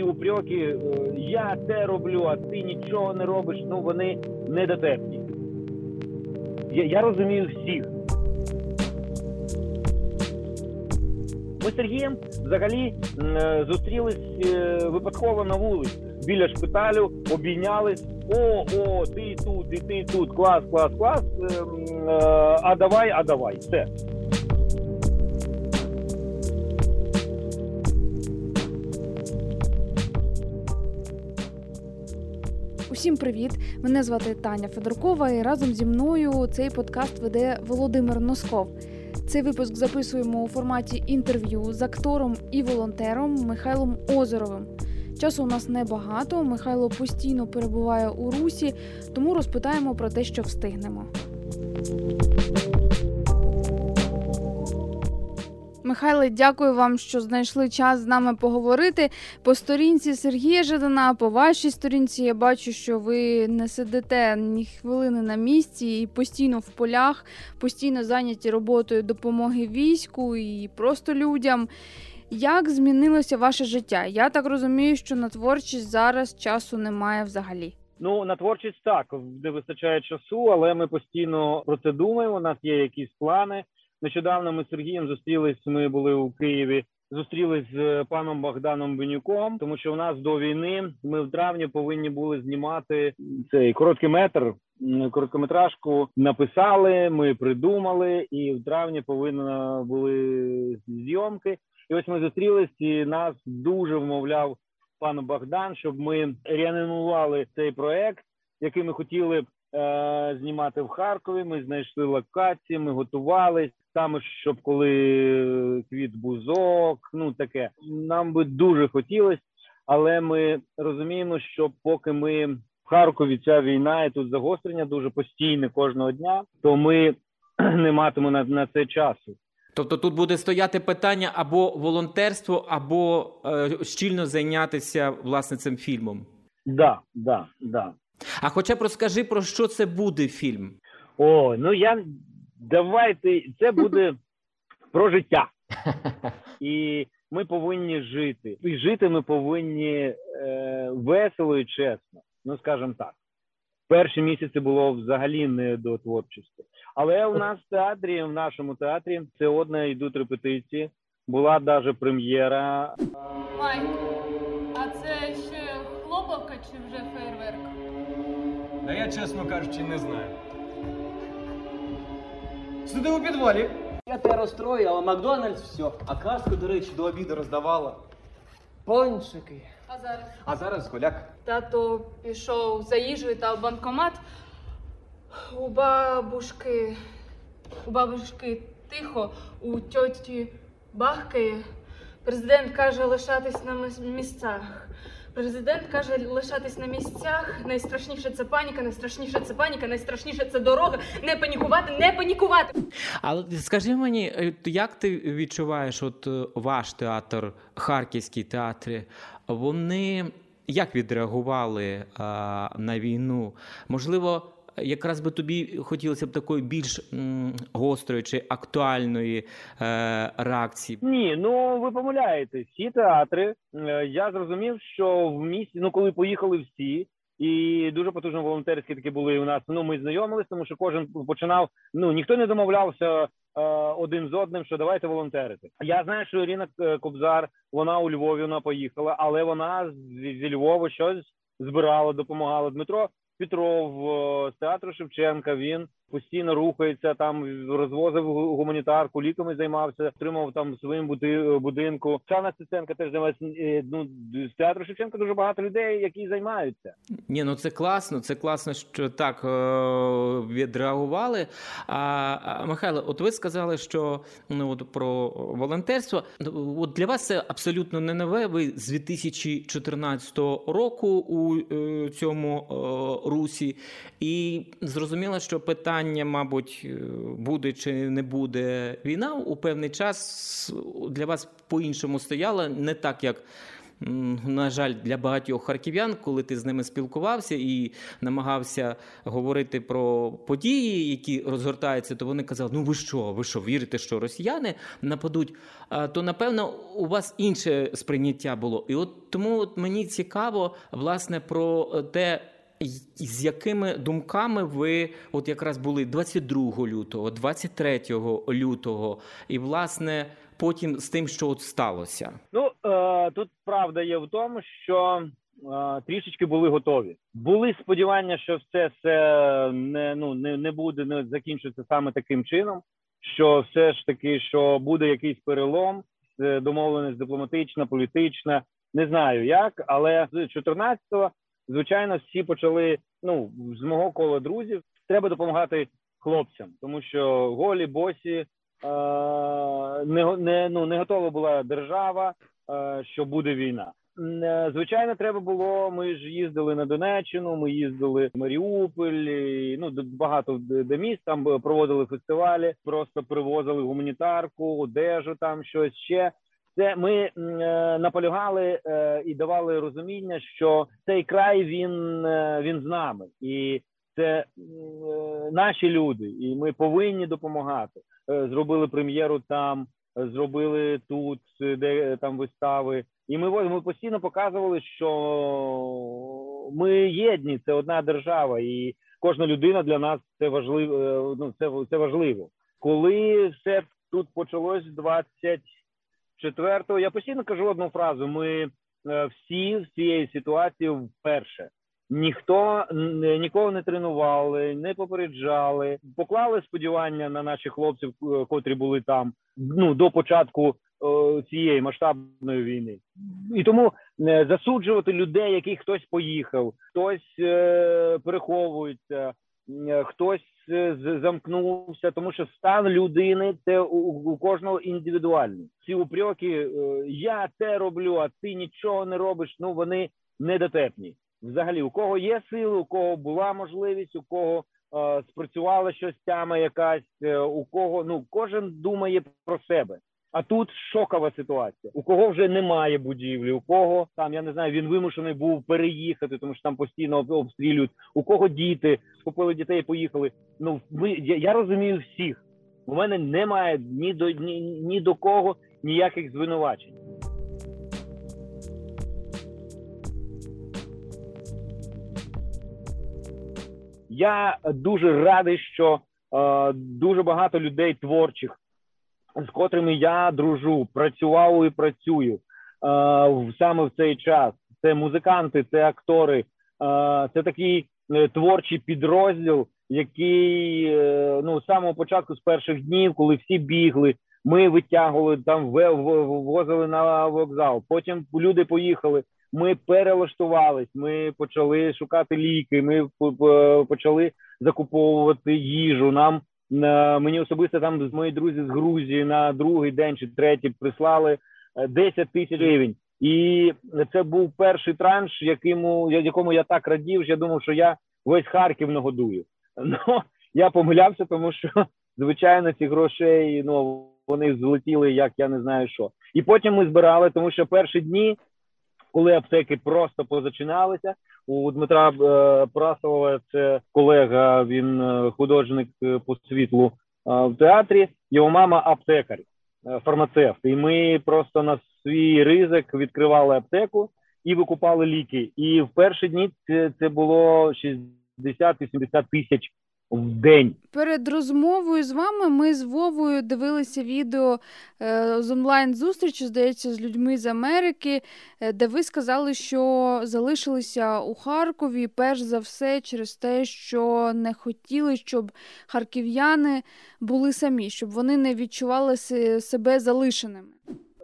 ці упреки, е, я це роблю, а ти нічого не робиш, ну вони недотепні. Я, я розумію всіх. Ми з Сергієм взагалі е, зустрілись е, випадково на вулиці біля шпиталю, обійнялись. О, о, ти тут, і ти тут, клас, клас, клас. е, м, е, А давай, а давай. Все. Усім привіт! Мене звати Таня Федоркова, і разом зі мною цей подкаст веде Володимир Носков. Цей випуск записуємо у форматі інтерв'ю з актором і волонтером Михайлом Озеровим. Часу у нас небагато. Михайло постійно перебуває у русі, тому розпитаємо про те, що встигнемо. Михайле, дякую вам, що знайшли час з нами поговорити. По сторінці Сергія Жадана, по вашій сторінці я бачу, що ви не сидите ні хвилини на місці і постійно в полях, постійно зайняті роботою допомоги війську і просто людям. Як змінилося ваше життя? Я так розумію, що на творчість зараз часу немає взагалі. Ну на творчість так не вистачає часу, але ми постійно про це думаємо. У нас є якісь плани. Нещодавно ми з Сергієм зустрілись. Ми були у Києві. Зустрілись з паном Богданом Бенюком, тому що у нас до війни ми в травні повинні були знімати цей короткий метр. Короткометражку написали, ми придумали, і в травні повинні були зйомки. І ось ми зустрілись, і нас дуже вмовляв пан Богдан, щоб ми реанімували цей проект, який ми хотіли знімати в Харкові. Ми знайшли локації, ми готувались саме щоб коли квіт бузок, ну таке. Нам би дуже хотілося, але ми розуміємо, що поки ми в Харкові ця війна і тут загострення дуже постійне кожного дня, то ми не матимемо на, на це часу. Тобто тут буде стояти питання або волонтерство, або е, щільно зайнятися власне цим фільмом. Да, да, да. А хоча б розкажи про що це буде фільм. О, ну я давайте це буде про життя. І ми повинні жити. І жити ми повинні е, весело і чесно. Ну скажімо так. Перші місяці було взагалі не до творчості. Але у нас в театрі, в нашому театрі, сьогодні йдуть репетиції. Була навіть прем'єра. Майк, а це ще хлопавка чи вже фейерверк? Да я, чесно кажучи, не знаю. Сидив у підвалі. Я тебе розстрою, але Макдональдс все. А картку, до речі, до обіду роздавала. Пончики. А зараз? А зараз голяк. Тато пішов за їжею та в банкомат. У бабушки. У бабушки тихо, у тьоті бахкає. Президент каже лишатись на місцях. Президент каже лишатись на місцях. Найстрашніше це паніка, найстрашніше це паніка, найстрашніше це дорога. Не панікувати, не панікувати. Але скажи мені, е, як ти відчуваєш, от е, ваш театр, харківські театри, вони як відреагували а, на війну? Можливо, якраз би тобі хотілося б такої більш гострої чи актуальної е, реакції? Ні, ну ви помиляєтесь. Всі театри. е, Я зрозумів, що в місті, ну коли поїхали всі, і дуже потужно волонтерські такі були у нас. Ну ми знайомились, тому що кожен починав. Ну ніхто не домовлявся е, один з одним, що давайте волонтерити. Я знаю, що Ірина Кобзар, вона у Львові вона поїхала, але вона зі Львова щось збирала, допомагала. Дмитро Петров е, театру Шевченка. Він постійно рухається там, розвозив гуманітарку, ліками займався, отримав там своєму бути- будинку. Оксана Стеценка теж займається. Е, Ну з театру Шевченка дуже багато людей, які займаються. Ні, ну це класно. Це класно, що так е, відреагували. А, Михайло, от ви сказали, що ну от про волонтерство. От для вас це абсолютно не нове. Ви з 2014 року у е, цьому е, русі, і зрозуміло, що питання, мабуть, е, буде чи не буде війна у певний час для вас по-іншому стояло, не так як на жаль, для багатьох харків'ян, коли ти з ними спілкувався і намагався говорити про події, які розгортаються, то вони казали: ну ви що, ви що, вірите, що росіяни нападуть? То напевно у вас інше сприйняття було. І от тому от мені цікаво, власне, про те. З якими думками ви от якраз були 22 лютого, 23 лютого, і власне потім з тим, що от сталося? Ну е, тут правда є в тому, що е, трішечки були готові. Були сподівання, що все це не ну не, не буде не закінчиться саме таким чином. Що все ж таки, що буде якийсь перелом, е, домовленість дипломатична, політична, не знаю як, але з 14-го, звичайно, всі почали. Ну з мого кола друзів треба допомагати хлопцям, тому що голі босі е, не, не, ну, не готова була держава, е, що буде війна. Е, Звичайно, треба було. Ми ж їздили на Донеччину, ми їздили в Маріуполь, і, ну багато де міст там проводили фестивалі, просто привозили гуманітарку, одежу, там щось ще. Це ми е, наполягали е, і давали розуміння, що цей край він, е, він з нами, і це наші люди, і ми повинні допомагати. Зробили прем'єру там, зробили тут, де там вистави. І ми, ми постійно показували, що ми єдні, це одна держава, і кожна людина для нас це важливо. Ну це, це важливо. Коли все тут почалось 24-го, я постійно кажу одну фразу: ми е, всі в цієї ситуації вперше. Ніхто н- нікого не тренували, не попереджали, поклали сподівання на наших хлопців, е, котрі були там ну до початку е, цієї масштабної війни. І тому е, засуджувати людей, яких хтось поїхав, хтось е, переховується, е, хтось е, замкнувся, тому що стан людини це у, кожного індивідуальний. Ці упреки, е, я це роблю, а ти нічого не робиш. Ну вони недотепні. Взагалі, у кого є сили, у кого була можливість, у кого е, спрацювала щось тяма якась, е, у кого ну кожен думає про себе. А тут шокова ситуація. У кого вже немає будівлі, у кого там я не знаю, він вимушений був переїхати, тому що там постійно обстрілюють. У кого діти схопили дітей, і поїхали. Ну ми я, я розумію всіх. У мене немає ні до ні, ні до кого ніяких звинувачень. Я дуже радий, що е, дуже багато людей творчих, з котрими я дружу, працював і працюю е, саме в цей час. Це музиканти, це актори, е, це такий е, творчий підрозділ, який ну з самого початку, з перших днів, коли всі бігли, ми витягували там, ввозили на вокзал. Потім люди поїхали. Ми перелаштувались, ми почали шукати ліки, ми почали закуповувати їжу. Нам на мені особисто там мої друзі з Грузії на другий день чи третій прислали е, 10 тисяч гривень. І це був перший транш, якому якому я так радів, що я думав, що я весь Харків нагодую. Ну я помилявся, тому що звичайно ці грошей ну вони злетіли, як я не знаю що. І потім ми збирали, тому що перші дні, коли аптеки просто позачиналися, у Дмитра е, Прасова, це колега, він е, художник е, по світлу в театрі. Його мама аптекар, фармацевт. І ми просто на свій ризик відкривали аптеку і викупали ліки. І в перші дні це, це було 60-80 тисяч в день. Перед розмовою з вами ми з Вовою дивилися відео е, з онлайн зустрічі, здається, з людьми з Америки, е, де ви сказали, що залишилися у Харкові перш за все через те, що не хотіли, щоб харків'яни були самі, щоб вони не відчували себе залишеними.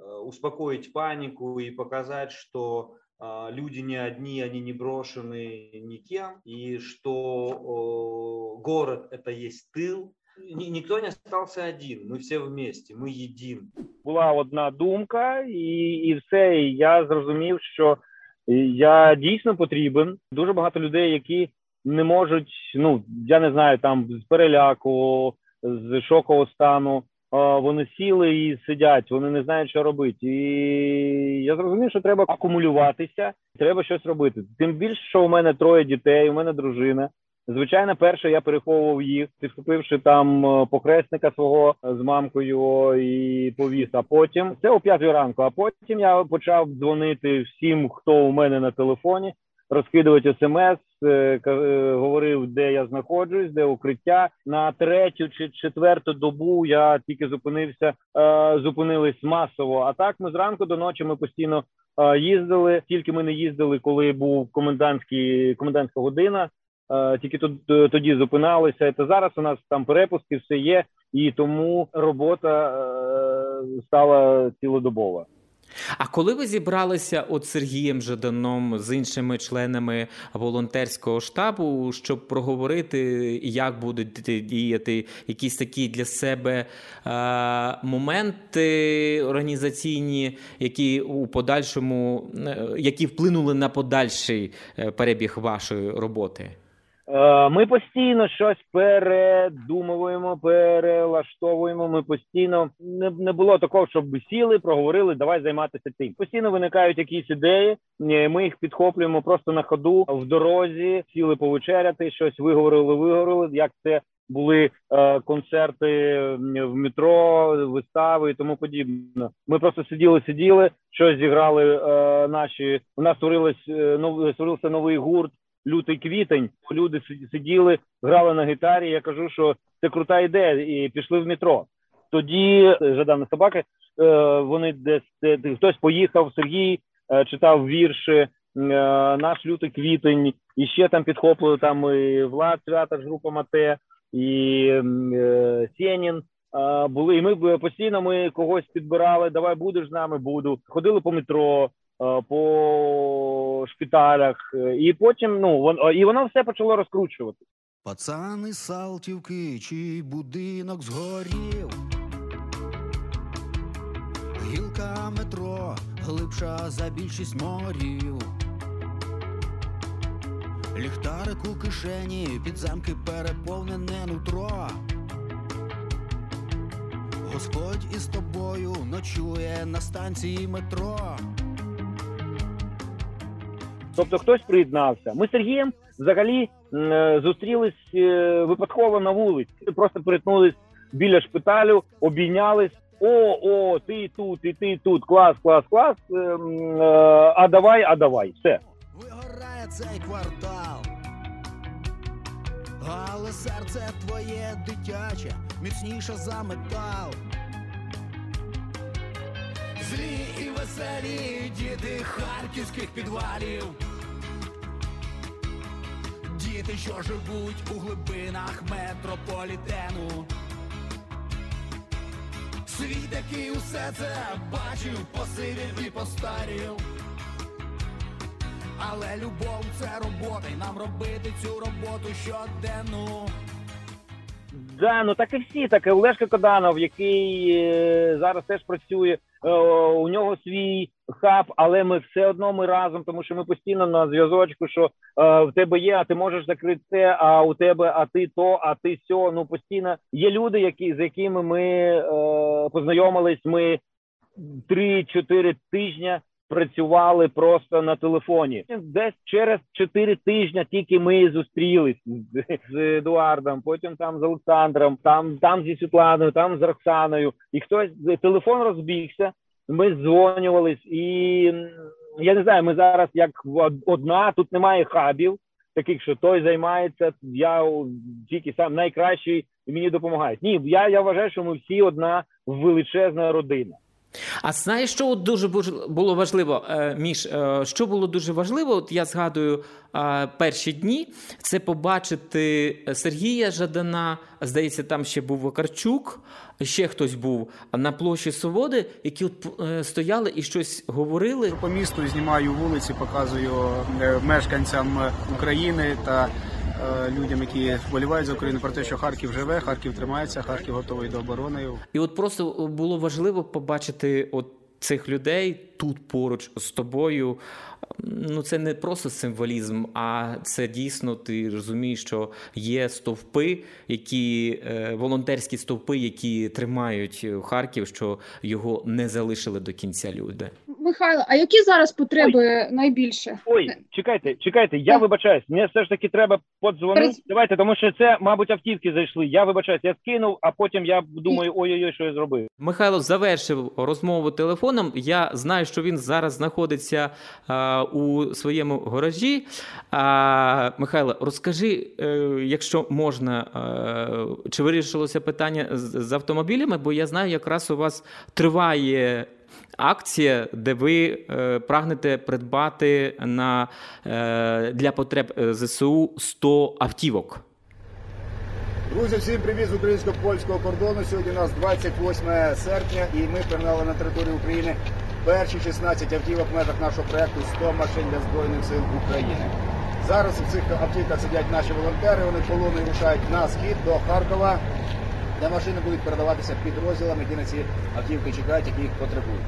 э, успокоить панику и показать, что а, люди не одни, они не брошены никем, и что о, город это есть тыл. Ни- никто не остался один, мы все вместе, мы един. була одна думка, і, і все. І я зрозумів, що я дійсно потрібен. Дуже багато людей, які не можуть, ну я не знаю, там з переляку, з шокового стану, вони сіли і сидять, вони не знають, що робити. І я зрозумів, що треба акумулюватися, треба щось робити. Тим більше, що у мене троє дітей, у мене дружина. Звичайно, перше я переховував їх, підхопивши там е, похресника свого з мамкою і повіз. А потім це о п'ятій ранку. А потім я почав дзвонити всім, хто у мене на телефоні, розкидувати смс, е, е, говорив, де я знаходжусь, де укриття. На третю чи четверту добу я тільки зупинився, е, зупинились масово. А так ми зранку до ночі ми постійно їздили. Тільки ми не їздили, коли був комендантський комендантська година. Тільки тут тоді зупиналися. Та зараз у нас там перепустки, все є, і тому робота стала цілодобова. А коли ви зібралися от Сергієм Жаданом з іншими членами волонтерського штабу, щоб проговорити, як будуть діяти якісь такі для себе е, моменти організаційні, які у подальшому е, які вплинули на подальший е, перебіг вашої роботи? Е, Ми постійно щось передумуємо, перелаштовуємо. Ми постійно не, не було такого, щоб сіли, проговорили, давай займатися цим. Постійно виникають якісь ідеї. е, Ми їх підхоплюємо просто на ходу в дорозі, сіли повечеряти, щось виговорили, виговорили. Як це були е, концерти в метро, вистави і тому подібне. Ми просто сиділи, сиділи, щось зіграли е, наші. У нас створилось е, нов, створився новий гурт лютий квітень. Люди си- сиділи, грали на гітарі. Я кажу, що це крута ідея, і пішли в метро. Тоді е, Жадани собаки. е, Вони десь де- де хтось поїхав. Сергій е, читав вірші. Наш лютий квітень, і ще там підхопили там і Влад Свята, група Мате, і е, Сєнін. е, Були і ми постійно ми когось підбирали. Давай будеш з нами, буду. Ходили по метро, по шпиталях, е, і потім ну вон і воно все почало розкручувати. Пацани Салтівки, чий будинок згорів. Гілка метро глибша за більшість морів. Ліхтарик у кишені, підземки переповнене нутро. Господь із тобою ночує на станції метро. Тобто хтось приєднався. Ми з Сергієм взагалі е, зустрілись е, випадково на вулиці. Просто перетнулись біля шпиталю, обійнялись. О, о, ти тут, і ти тут, клас, клас, клас. е, А давай, а давай, все. Вигорає цей квартал. Але серце твоє дитяче, міцніше за метал. Злі і веселі діти харківських підвалів. Діти, що живуть у глибинах метрополітену. Світ, який усе це бачив, посивів і постарів. Але любов це робота, і нам робити цю роботу щоденну. Да, ну так і всі, так і Олешка Коданов, який е, зараз теж працює. Е, у нього свій хаб, але ми все одно ми разом, тому що ми постійно на зв'язочку, що е, в тебе є, а ти можеш закрити це, а у тебе, а ти то, а ти сьо. Ну постійно є люди, які з якими ми е, познайомились. Ми 3-4 тижні працювали просто на телефоні. Десь через 4 тижні тільки ми зустрілись з, Едуардом, потім там з Олександром, там, там зі Світланою, там з Роксаною. І хтось телефон розбігся. Ми дзвонювались, і я не знаю, ми зараз як од- одна, тут немає хабів, таких, що той займається, я тільки сам найкращий і мені допомагають. Ні, я, я вважаю, що ми всі одна величезна родина. А знаєш, що от дуже було важливо, е, Міш, е, що було дуже важливо, от я згадую е, перші дні, це побачити Сергія Жадана, здається, там ще був Вакарчук, ще хтось був на площі Свободи, які от стояли і щось говорили. По місту знімаю вулиці, показую мешканцям України та людям, які вболівають за Україну, про те, що Харків живе, Харків тримається, Харків готовий до оборони. І от просто було важливо побачити от цих людей тут поруч з тобою. Ну, це не просто символізм, а це дійсно ти розумієш, що є стовпи, які е, волонтерські стовпи, які тримають Харків, що його не залишили до кінця люди. Михайло, а які зараз потреби найбільше? Ой, чекайте, чекайте, я вибачаюсь. Мені все ж таки треба подзвонити. Перез- Давайте, тому що це, мабуть, автівки зайшли. Я вибачаюсь, я скинув, а потім я думаю, ой-ой-ой, що я зробив. Михайло завершив розмову телефоном. Я знаю, що він зараз знаходиться а, у своєму гаражі. А, Михайло, розкажи, е, якщо можна, е, чи вирішилося питання з, з автомобілями? Бо я знаю, якраз у вас триває. Акція, де ви е, прагнете придбати на, е, для потреб е, ЗСУ 100 автівок. Друзі, всім привіт з українсько-польського кордону. Сьогодні у нас 28 серпня, і ми пригнали на територію України перші 16 автівок в межах нашого проекту 100 машин для збройних сил України. Зараз в цих автівках сидять наші волонтери. Вони колоною рушають на схід до Харкова, де машини будуть передаватися підрозділам, які на ці автівки чекають, які їх потребують.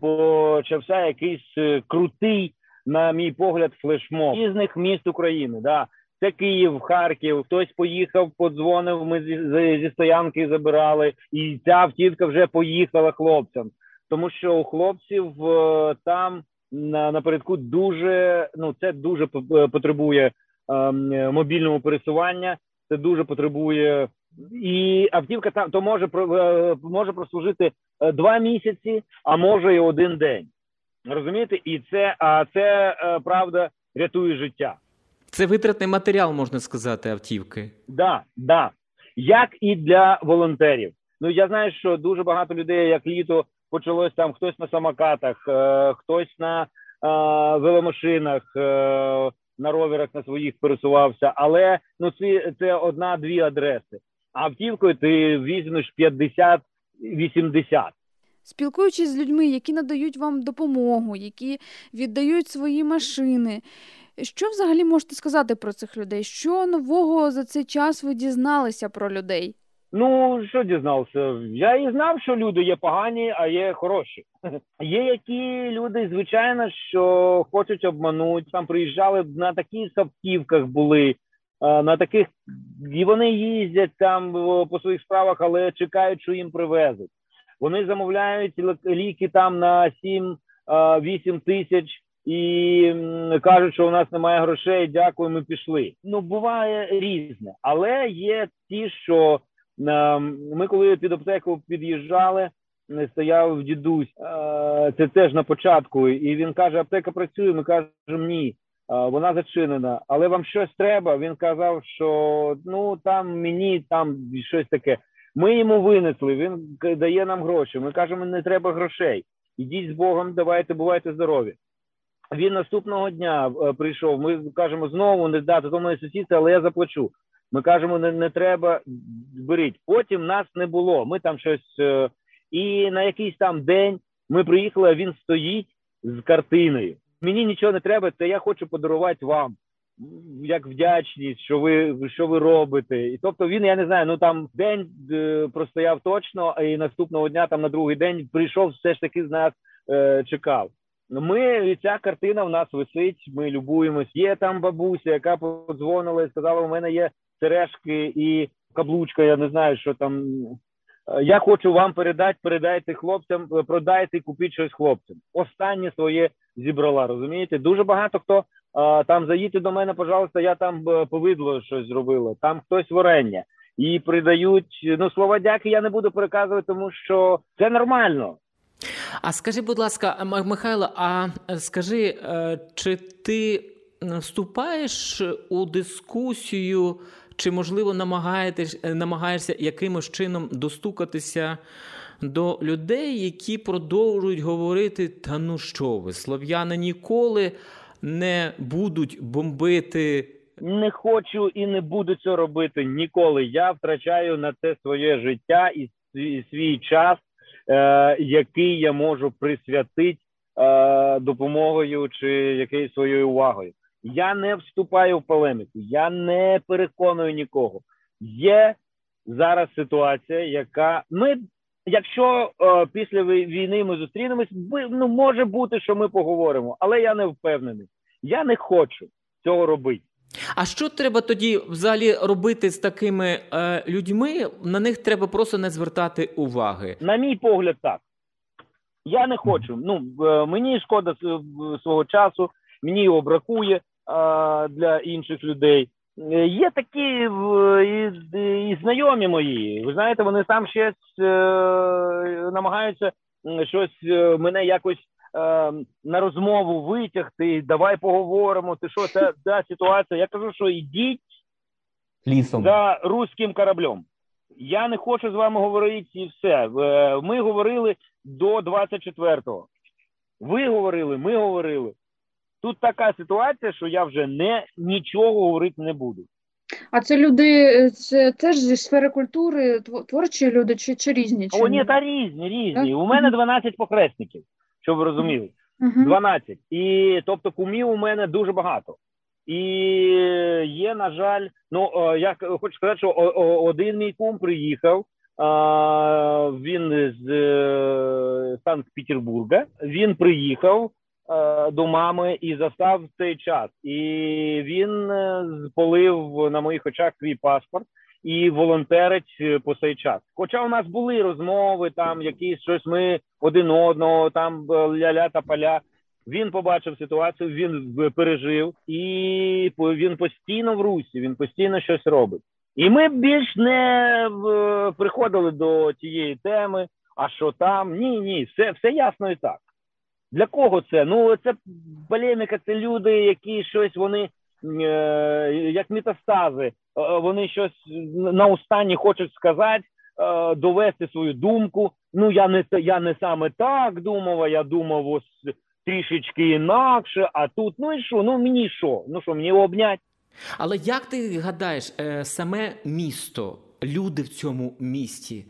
Почався якийсь е, крутий, на мій погляд, флешмоб різних міст України. Да. Це Київ, Харків, хтось поїхав, подзвонив, ми зі, зі- стоянки забирали, і ця автівка вже поїхала хлопцям. Тому що у хлопців е, там на, напередку дуже ну це дуже е, потребує ем, е, мобільного пересування, це дуже потребує. І автівка там то може е, може прослужити е, два місяці, а може і один день. Розумієте? І це, а це е, правда рятує життя. Це витратний матеріал, можна сказати, автівки. Да, да. Як і для волонтерів. Ну я знаю, що дуже багато людей, як літо почалось там хтось на самокатах, е, хтось на е, веломашинах, е, на роверах на своїх пересувався. Але ну це, це одна-дві адреси. А автівкою ти візьмеш 50-80. Спілкуючись з людьми, які надають вам допомогу, які віддають свої машини. Що взагалі можете сказати про цих людей? Що нового за цей час ви дізналися про людей? Ну що дізнався? Я і знав, що люди є погані, а є хороші. Є які люди, звичайно, що хочуть обманути. Там приїжджали на таких автівках були, на таких і вони їздять там по своїх справах, але чекають, що їм привезуть. Вони замовляють ліки там на 7-8 тисяч і кажуть, що у нас немає грошей. Дякую, ми пішли. Ну буває різне, але є ті, що Е, Ми коли під аптеку під'їжджали, е, стояв дідусь. е, Це теж на початку, і він каже: аптека працює. Ми кажемо, ні, е, вона зачинена. Але вам щось треба? Він казав, що ну там мені там щось таке. Ми йому винесли. Він дає нам гроші. Ми кажемо, не треба грошей. Ідіть з Богом, давайте, бувайте здорові. Він наступного дня е, прийшов. Ми кажемо знову не дати то моє сусідці, але я заплачу. Ми кажемо, не, не треба беріть. Потім нас не було. Ми там щось. е, І на якийсь там день ми приїхали, а він стоїть з картиною. Мені нічого не треба, це я хочу подарувати вам. Як вдячність, що ви що ви робите. І тобто він, я не знаю, ну там день е, простояв точно, і наступного дня, там на другий день прийшов, все ж таки з нас е, чекав. Ми ця картина в нас висить. Ми любуємось. Є там бабуся, яка подзвонила і сказала: у мене є сережки і каблучка. Я не знаю, що там. Я хочу вам передати, передайте хлопцям, е, продайте, купіть щось хлопцям. Останнє своє зібрала. Розумієте? Дуже багато хто а, там заїдьте до мене, пожалуйста, я там е, повидло щось зробила. Там хтось варення. І придають ну слова дяки. Я не буду переказувати, тому що це нормально. А скажи, будь ласка, Михайло, а е, скажи, е, чи ти вступаєш у дискусію, чи можливо намагаєтесь, намагаєшся якимось чином достукатися до людей, які продовжують говорити: та ну що ви, слов'яни ніколи не будуть бомбити Не хочу і не буду цього робити ніколи. Я втрачаю на це своє життя і свій, час, е, який я можу присвятити е, допомогою чи якоюсь своєю увагою. Я не вступаю в полеміку, я не переконую нікого. Є зараз ситуація, яка ми якщо е, після вій- війни ми зустрінемось, ну може бути, що ми поговоримо, але я не впевнений. Я не хочу цього робити. А що треба тоді взагалі робити з такими е, людьми? На них треба просто не звертати уваги. На мій погляд, так. Я не хочу. Ну, е, мені шкода свого часу, мені його бракує а, для інших людей. Е, Є такі і, і знайомі мої. Ви знаєте, вони там щось е, намагаються щось е, мене якось е, на розмову витягти. Давай поговоримо. Ти що, це та ситуація? Я кажу, що ідіть Лісом. за руським кораблем. Я не хочу з вами говорити і все. Ми говорили до 24-го. Ви говорили, ми говорили. Тут така ситуація, що я вже не нічого говорити не буду. А це люди, е, це теж зі сфери культури, творчі люди чи, чи різні? Чи О, ні, та різні, різні. Так? У мене 12 похресників, щоб ви розуміли. Мгм. 12. І тобто кумів у мене дуже багато. І є, на жаль, ну я хочу сказати, що один мій кум приїхав. Він з е, Санкт-Петербурга. Він приїхав е, до мами і застав цей час. І він е, полив на моїх очах свій паспорт і волонтерить е, по цей час. Хоча у нас були розмови, там якісь щось ми один одного, там е, ля-ля та поля. Він побачив ситуацію, він пережив, і він постійно в русі, він постійно щось робить. І ми більш не приходили до тієї теми, а що там? Ні, ні, все, все ясно і так. Для кого це? Ну, це полеміка, це люди, які щось вони е, як метастази, е, вони щось на останні хочуть сказати, е, довести свою думку. Ну, я не я не саме так думав, а я думав ось трішечки інакше, а тут, ну і що? Ну мені що? Ну що, мені обнять? Але як ти гадаєш, е, саме місто, люди в цьому місті,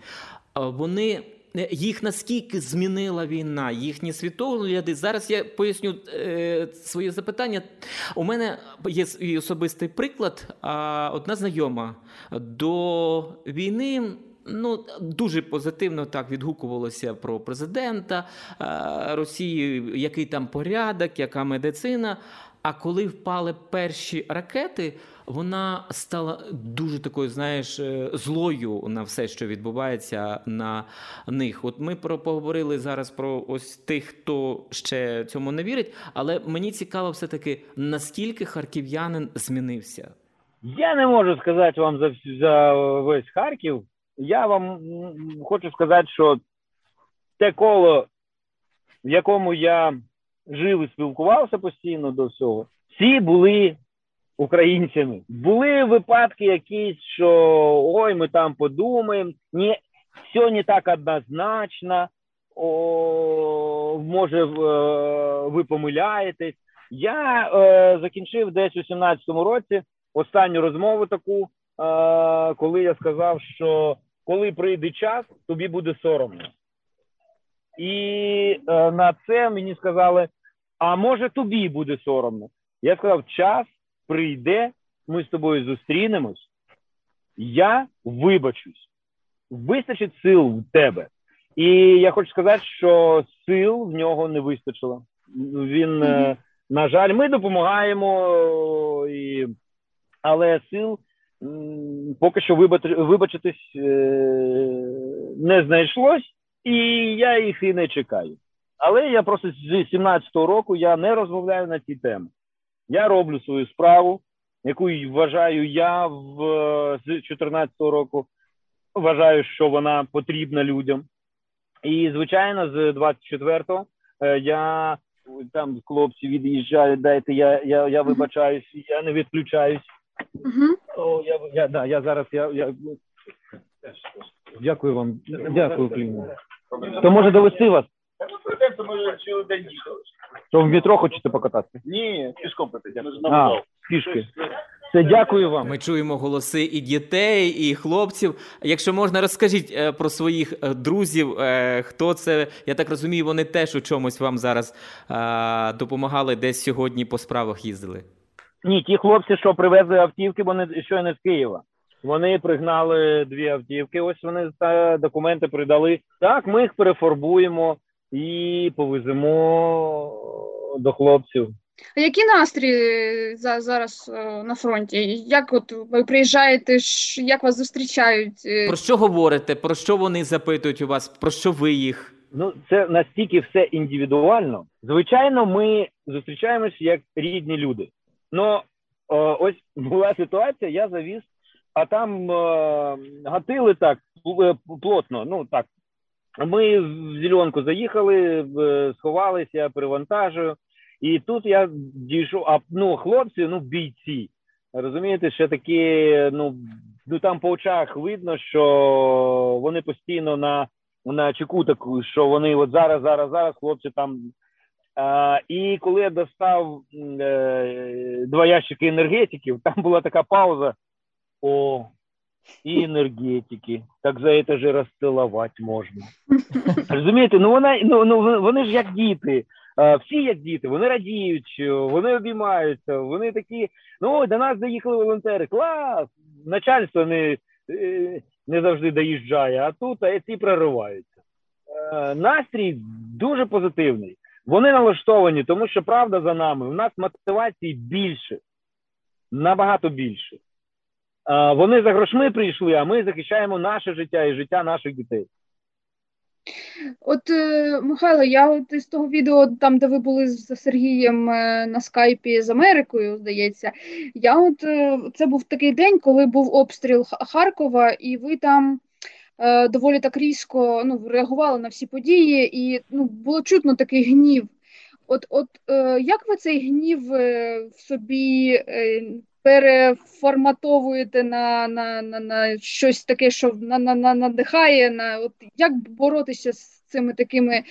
е, вони. Е, Їх наскільки змінила війна, їхні світогляди. Зараз я поясню е, своє запитання. У мене є особистий приклад. А, одна знайома до війни ну, дуже позитивно так відгукувалося про президента е, Росії, який там порядок, яка медицина. А коли впали перші ракети, вона стала дуже такою, знаєш, е, злою на все, що відбувається на них. От ми про поговорили зараз про ось тих, хто ще цьому не вірить. Але мені цікаво, все таки наскільки харків'янин змінився. Я не можу сказати вам за, за весь Харків. Я вам хочу сказати, що те коло, в якому я жив і спілкувався постійно до всього, всі були українцями. Були випадки якісь, що ой, ми там подумаємо. Ні, все не так однозначно. О, може, е, ви помиляєтесь. Я е, закінчив десь у 17-му році останню розмову таку, е, коли я сказав, що коли прийде час, тобі буде соромно. І е, на це мені сказали: а може тобі буде соромно? Я сказав: час прийде, ми з тобою зустрінемось, я вибачусь. Вистачить сил в тебе. І я хочу сказати, що сил в нього не вистачило. Він, е, на жаль, ми допомагаємо, і... але сил поки що вибачитись е, не знайшлось, і я їх і не чекаю. Але я просто з 17-го року я не розмовляю на ці теми. Я роблю свою справу, яку вважаю я в, з 14-го року. Вважаю, що вона потрібна людям. І, звичайно, з 24-го е, я там хлопці від'їжджають, дайте, я, я, я вибачаюсь, я не відключаюсь. О, я, я, да, я зараз, я, я... Дякую вам, дякую, Кліна. То може довести вас? То в метро хочете покататися? Ні, пішком прийти. А, пішки. Це дякую вам. Ми чуємо голоси і дітей, і хлопців. Якщо можна, розкажіть е, про своїх е, друзів, е, хто це. Я так розумію, вони теж у чомусь вам зараз е, допомагали, десь сьогодні по справах їздили. Ні, ті хлопці, що привезли автівки, вони щойно з Києва. Вони пригнали дві автівки. Ось вони та документи придали. Так, ми їх перефарбуємо і повеземо до хлопців. А які настрої за, зараз е, на фронті? Як от ви приїжджаєте, як вас зустрічають? Е, Про що говорите? Про що вони запитують у вас? Про що ви їх? Ну, це настільки все індивідуально. Звичайно, ми зустрічаємося як рідні люди. Ну, ось була ситуація, я завіз, а там е, гатили так е, плотно. Ну так. Ми в зеленку заїхали, сховалися, перевантажую. І тут я дійшов, а ну, хлопці, ну, бійці. Розумієте, ще такі, ну, ну там по очах видно, що вони постійно на, на чеку таку, що вони от зараз, зараз, зараз, хлопці там. А, і коли я достав е, два ящики енергетиків, там була така пауза. О, і енергетики. Так за це же розцілувати можна. Розумієте, ну вона ну, ну вони ж як діти. Всі як діти, вони радіють, вони обіймаються, вони такі. Ну до нас доїхали волонтери. Клас! Начальство не, не завжди доїжджає, а тут а ці прориваються. Е, Настрій дуже позитивний. Вони налаштовані, тому що правда за нами. У нас мотивації більше, набагато більше. Вони за грошми прийшли, а ми захищаємо наше життя і життя наших дітей. От, е, Михайло, я от із того відео, там, де ви були з Сергієм е, на скайпі з Америкою, здається, я от е, це був такий день, коли був обстріл Харкова, і ви там доволі так різко ну, реагували на всі події, і ну, було чутно такий гнів. От, от як ви цей гнів в собі переформатовуєте на, на, на, на щось таке, що на, на, на, надихає, на от як боротися з цими такими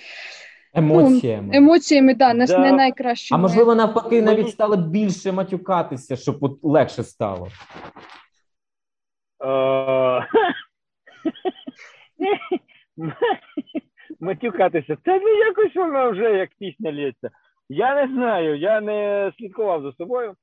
Емоціями. ну, емоціями, да, не, Да. не А можливо, навпаки, навіть стали більше матюкатися, щоб от легше стало. Е, Матюкатися. Це ну якось воно вже як пісня лється. Я не знаю, я не слідкував за собою.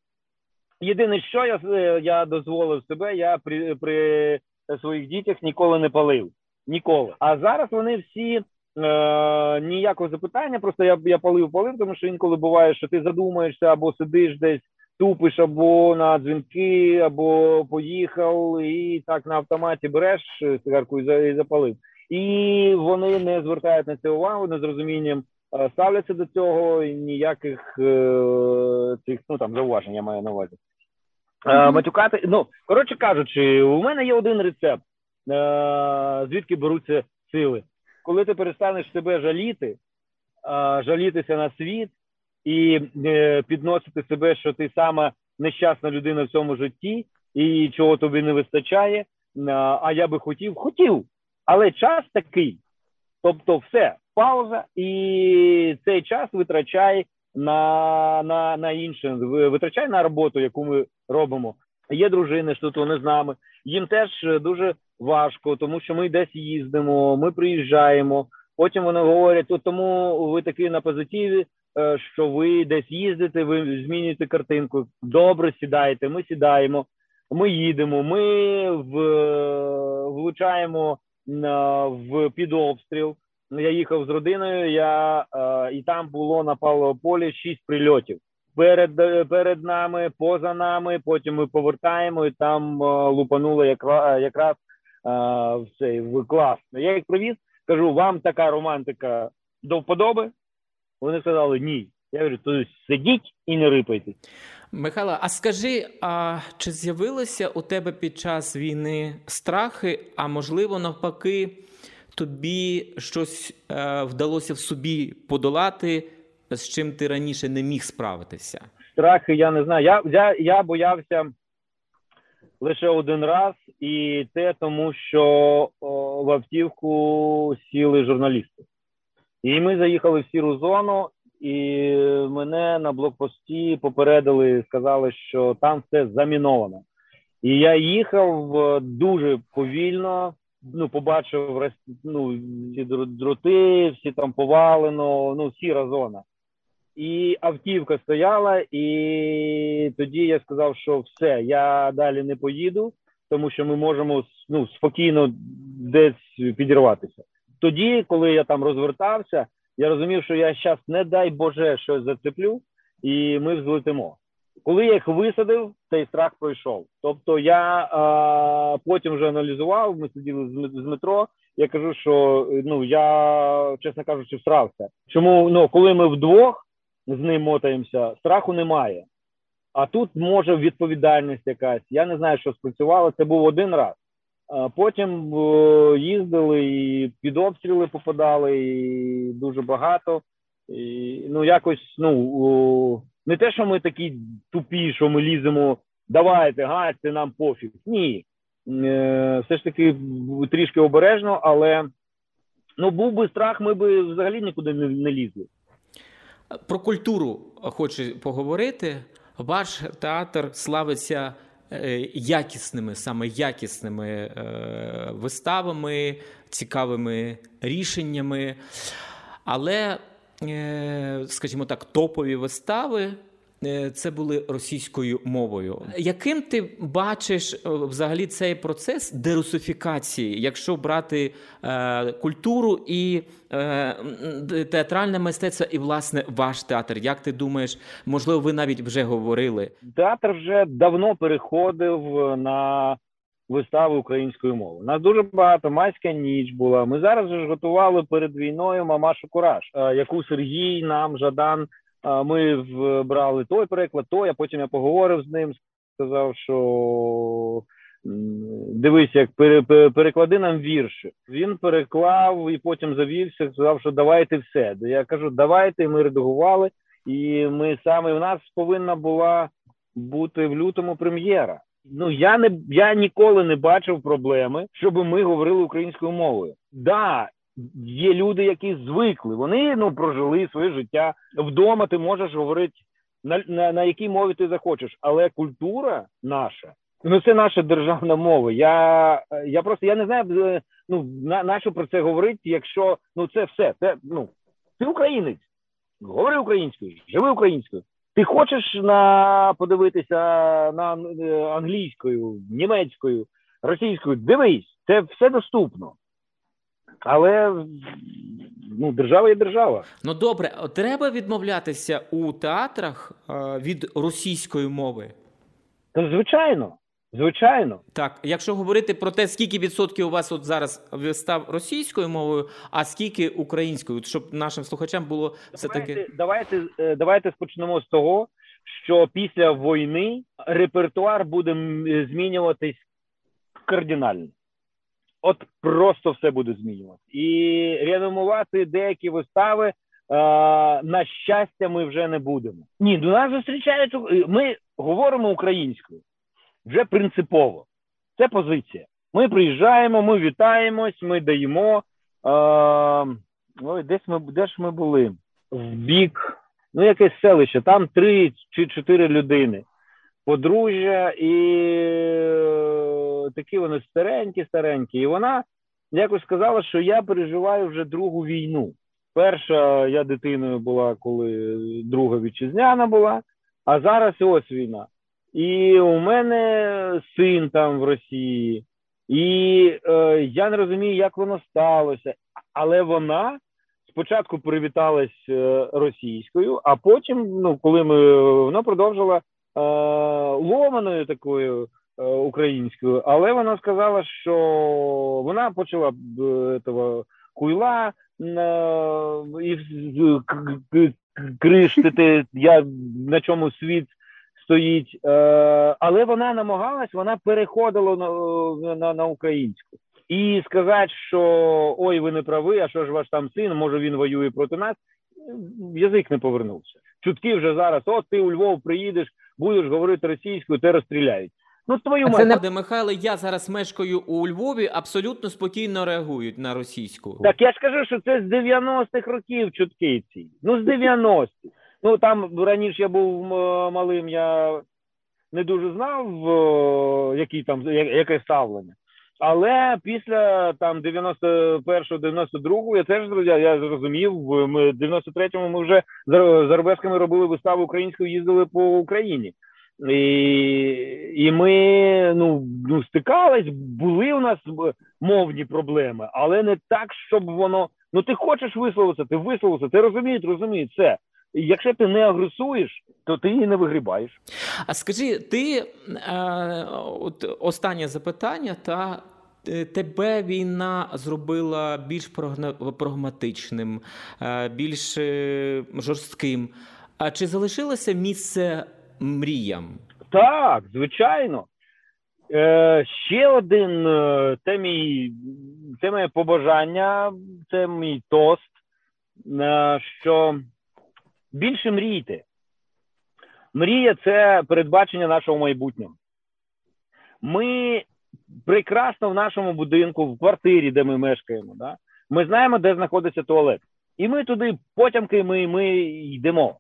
Єдине, що я, с- я дозволив себе, я при, при своїх дітях ніколи не палив. Ніколи. А зараз вони всі е, ніякого запитання, просто я, я палив, палив, тому що інколи буває, що ти задумаєшся або сидиш десь тупиш або на дзвінки, або поїхав, і так на автоматі береш е, цигарку і, запалив. І вони не звертають на це увагу, не з розумінням е, ставляться до цього, ніяких е, цих ну там зауважень я маю на увазі. Мгм. матюкати, ну коротше кажучи, у мене є один рецепт, е, звідки беруться сили. Коли ти перестанеш себе жаліти, е, жалітися на світ і підносити себе, що ти сама нещасна людина в цьому житті, і чого тобі не вистачає. А я би хотів, хотів, але час такий. Тобто, все, пауза, і цей час витрачай на, на, на інше, витрачай на роботу, яку ми робимо. Є дружини, що тут вони з нами. Їм теж е, дуже важко, тому що ми десь їздимо, ми приїжджаємо. Потім вони говорять, тому ви такі на позитиві, е, що ви десь їздите, ви змінюєте картинку. Добре, сідайте, ми сідаємо, ми їдемо, ми в, влучаємо на- в під обстріл. Я їхав з родиною, я, е, і там було на Павлово полі шість прильотів. Перед, е, перед нами, поза нами, потім ми повертаємо, і там е, лупануло якраз, якраз е, в цей в клас. Я їх привіз, кажу, вам така романтика до вподоби? Вони сказали ні. Я говорю, то сидіть і не рипайтесь. Михайло, а скажи, а чи з'явилися у тебе під час війни страхи, а можливо, навпаки, тобі щось е, вдалося в собі подолати, з чим ти раніше не міг справитися? страхи, я не знаю. Я, я, я боявся лише один раз, і це тому, що о, в автівку сіли журналісти. І ми заїхали в сіру зону, і мене на блокпості попередили, сказали, що там все заміновано. І я їхав е, дуже повільно. Ну, побачив ну, всі дроти, всі там повалено, ну, сіра зона. І автівка стояла, і тоді я сказав, що все, я далі не поїду. тому що ми можемо ну, спокійно десь підірватися. Тоді, коли я там розвертався, я розумів, що я зараз, не дай Боже, щось зацеплю, і ми взлетимо. Коли я їх висадив, цей страх пройшов. Тобто я а, потім вже аналізував, ми сиділи з, метро. Я кажу, що ну я, чесно кажучи, всрався. Чому ну, коли ми вдвох з ним мотаємося, страху немає. А тут може відповідальність якась. Я не знаю, що спрацювало. Це був один раз. А потім їздили і під обстріли попадали, і дуже багато. І, ну, якось, ну, не те, що ми такі тупі, що ми ліземо, давайте, гасьте, нам пофіг. Ні. Е, все ж таки трішки обережно, але ну, був би страх, ми би взагалі нікуди не, не лізли. Про культуру хочу поговорити. Ваш театр славиться е, якісними, саме якісними е, виставами, цікавими рішеннями. Але, скажімо так, топові вистави. Це були російською мовою. Яким ти бачиш взагалі цей процес дерусифікації, якщо брати е, культуру і е, театральне мистецтво, і власне ваш театр? Як ти думаєш, можливо, ви навіть вже говорили? Театр вже давно переходив на вистави українською мовою. У нас дуже багато майська ніч була. Ми зараз ж готували перед війною Мамашу Кураж, яку Сергій нам Жадан. Ми брали той переклад, той, а потім я поговорив з ним, сказав, що дивись, як переклади нам вірші. Він переклав і потім завівся, сказав, що давайте все. Я кажу, давайте, ми редагували, і ми саме в нас повинна була бути в лютому прем'єра. Ну я не я ніколи не бачив проблеми, щоб ми говорили українською мовою. Да, Є люди, які звикли, вони ну прожили своє життя вдома. Ти можеш говорити на на, на якій мові ти захочеш, але культура наша, ну це наша державна мова. Я я просто я не знаю, ну на, на що про це говорити, якщо ну це все. Це ну ти українець, говори українською, живи українською. Ти хочеш на подивитися на англійською, німецькою, російською. Дивись, це все доступно. Але ну, держава є держава. Ну добре, треба відмовлятися у театрах е, від російської мови. Та звичайно, звичайно. Так, якщо говорити про те, скільки відсотків у вас от зараз вистав російською мовою, а скільки українською, щоб нашим слухачам було все таки. Давайте, давайте, давайте спочнемо з того, що після війни репертуар буде змінюватись кардинально. От просто все буде змінювати. І реанімувати деякі вистави, е, на щастя, ми вже не будемо. Ні, до нас зустрічають. Ми говоримо українською вже принципово. Це позиція. Ми приїжджаємо, ми вітаємось, ми даємо. Е, ой, десь ми де ж ми були? В бік, ну, якесь селище, там три чи чотири людини. Подружжя і такі вони старенькі, старенькі. І вона якось сказала, що я переживаю вже другу війну. Перша я дитиною була, коли друга вітчизняна була, а зараз ось війна. І у мене син там в Росії, і е, я не розумію, як воно сталося. Але вона спочатку привіталась е, російською, а потім, ну, коли ми вона продовжила е, ломаною такою Е, українською, але вона сказала, що вона почала е, того хуйла і криштити, я на чому світ стоїть, але вона намагалась, вона переходила на, на, на українську. І сказати, що ой, ви не прави, а що ж ваш там син, може він воює проти нас, язик не повернувся. Чутки вже зараз, от ти у Львов приїдеш, будеш говорити російською, те розстріляють. Ну, твою Це не Михайло, я зараз мешкаю у Львові, абсолютно спокійно реагують на російську. Так я ж кажу, що це з 90-х років чутки ці. Ну, з 90-х. Ну там раніше я був малим, я не дуже знав, які там яке ставлення. Але після там 91-го, 92-го я теж я зрозумів. Ми в 93-му ми вже з Зарубецькими робили виставу українською, їздили по Україні. І, і ми ну, ну, стикались, були у нас мовні проблеми, але не так, щоб воно. Ну, ти хочеш висловитися, ти висловився, ти розумієш, розумієш, все. І якщо ти не агресуєш, то ти її не вигрібаєш. А скажи, ти е, от останнє запитання, та е, тебе війна зробила більш прагматичним, е, більш е, жорстким. А чи залишилося місце мріям? Так, звичайно. Е, ще один це мій це моє побажання, це мій тост, що більше мрійте. Мрія це передбачення нашого майбутнього. Ми прекрасно в нашому будинку, в квартирі, де ми мешкаємо. Да? Ми знаємо, де знаходиться туалет. І ми туди потямки ми, ми йдемо.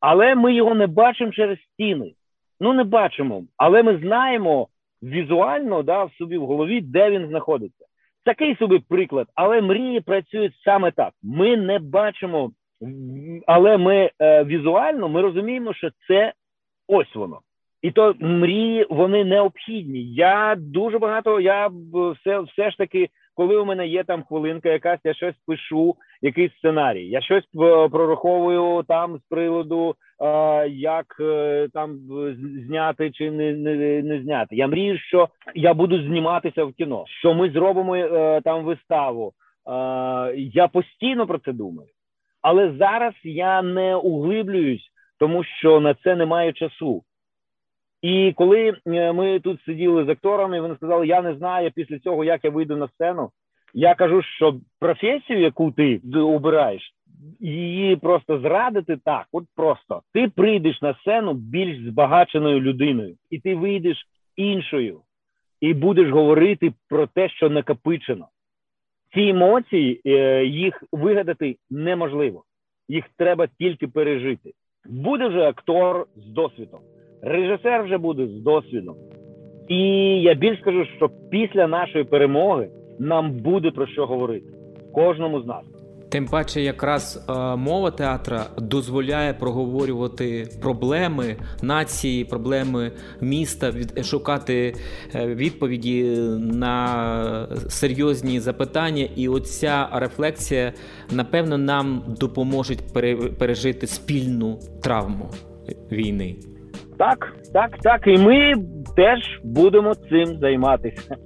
Але ми його не бачимо через стіни. Ну, не бачимо, але ми знаємо візуально да, в собі в голові, де він знаходиться. Такий собі приклад, але мрії працюють саме так. Ми не бачимо, але ми е, візуально ми розуміємо, що це ось воно. І то мрії вони необхідні. Я дуже багато. Я все, все ж таки, коли у мене є там хвилинка, якась я щось пишу, якийсь сценарій. Я щось е, прораховую там з приводу, е, як там зняти чи не, не, не зняти. Я мрію, що я буду зніматися в кіно, що ми зробимо там виставу. Я постійно про це думаю. Але зараз я не углиблююсь, тому що на це немає часу. І коли е, ми тут сиділи з акторами, вони сказали, я не знаю після цього, як я вийду на сцену. Я кажу, що професію, яку ти обираєш, її просто зрадити так, от просто ти прийдеш на сцену більш збагаченою людиною, і ти вийдеш іншою, і будеш говорити про те, що накопичено. Ці емоції е, їх вигадати неможливо, їх треба тільки пережити. Буде вже актор з досвідом, режисер вже буде з досвідом. І я більш скажу, що після нашої перемоги нам буде про що говорити кожному з нас. Тим паче, якраз е, мова театра дозволяє проговорювати проблеми нації, проблеми міста, від, шукати е, відповіді на серйозні запитання. І оця рефлексія, напевно, нам допоможе пере, пережити спільну травму війни. Так, так, так. І ми теж будемо цим займатися.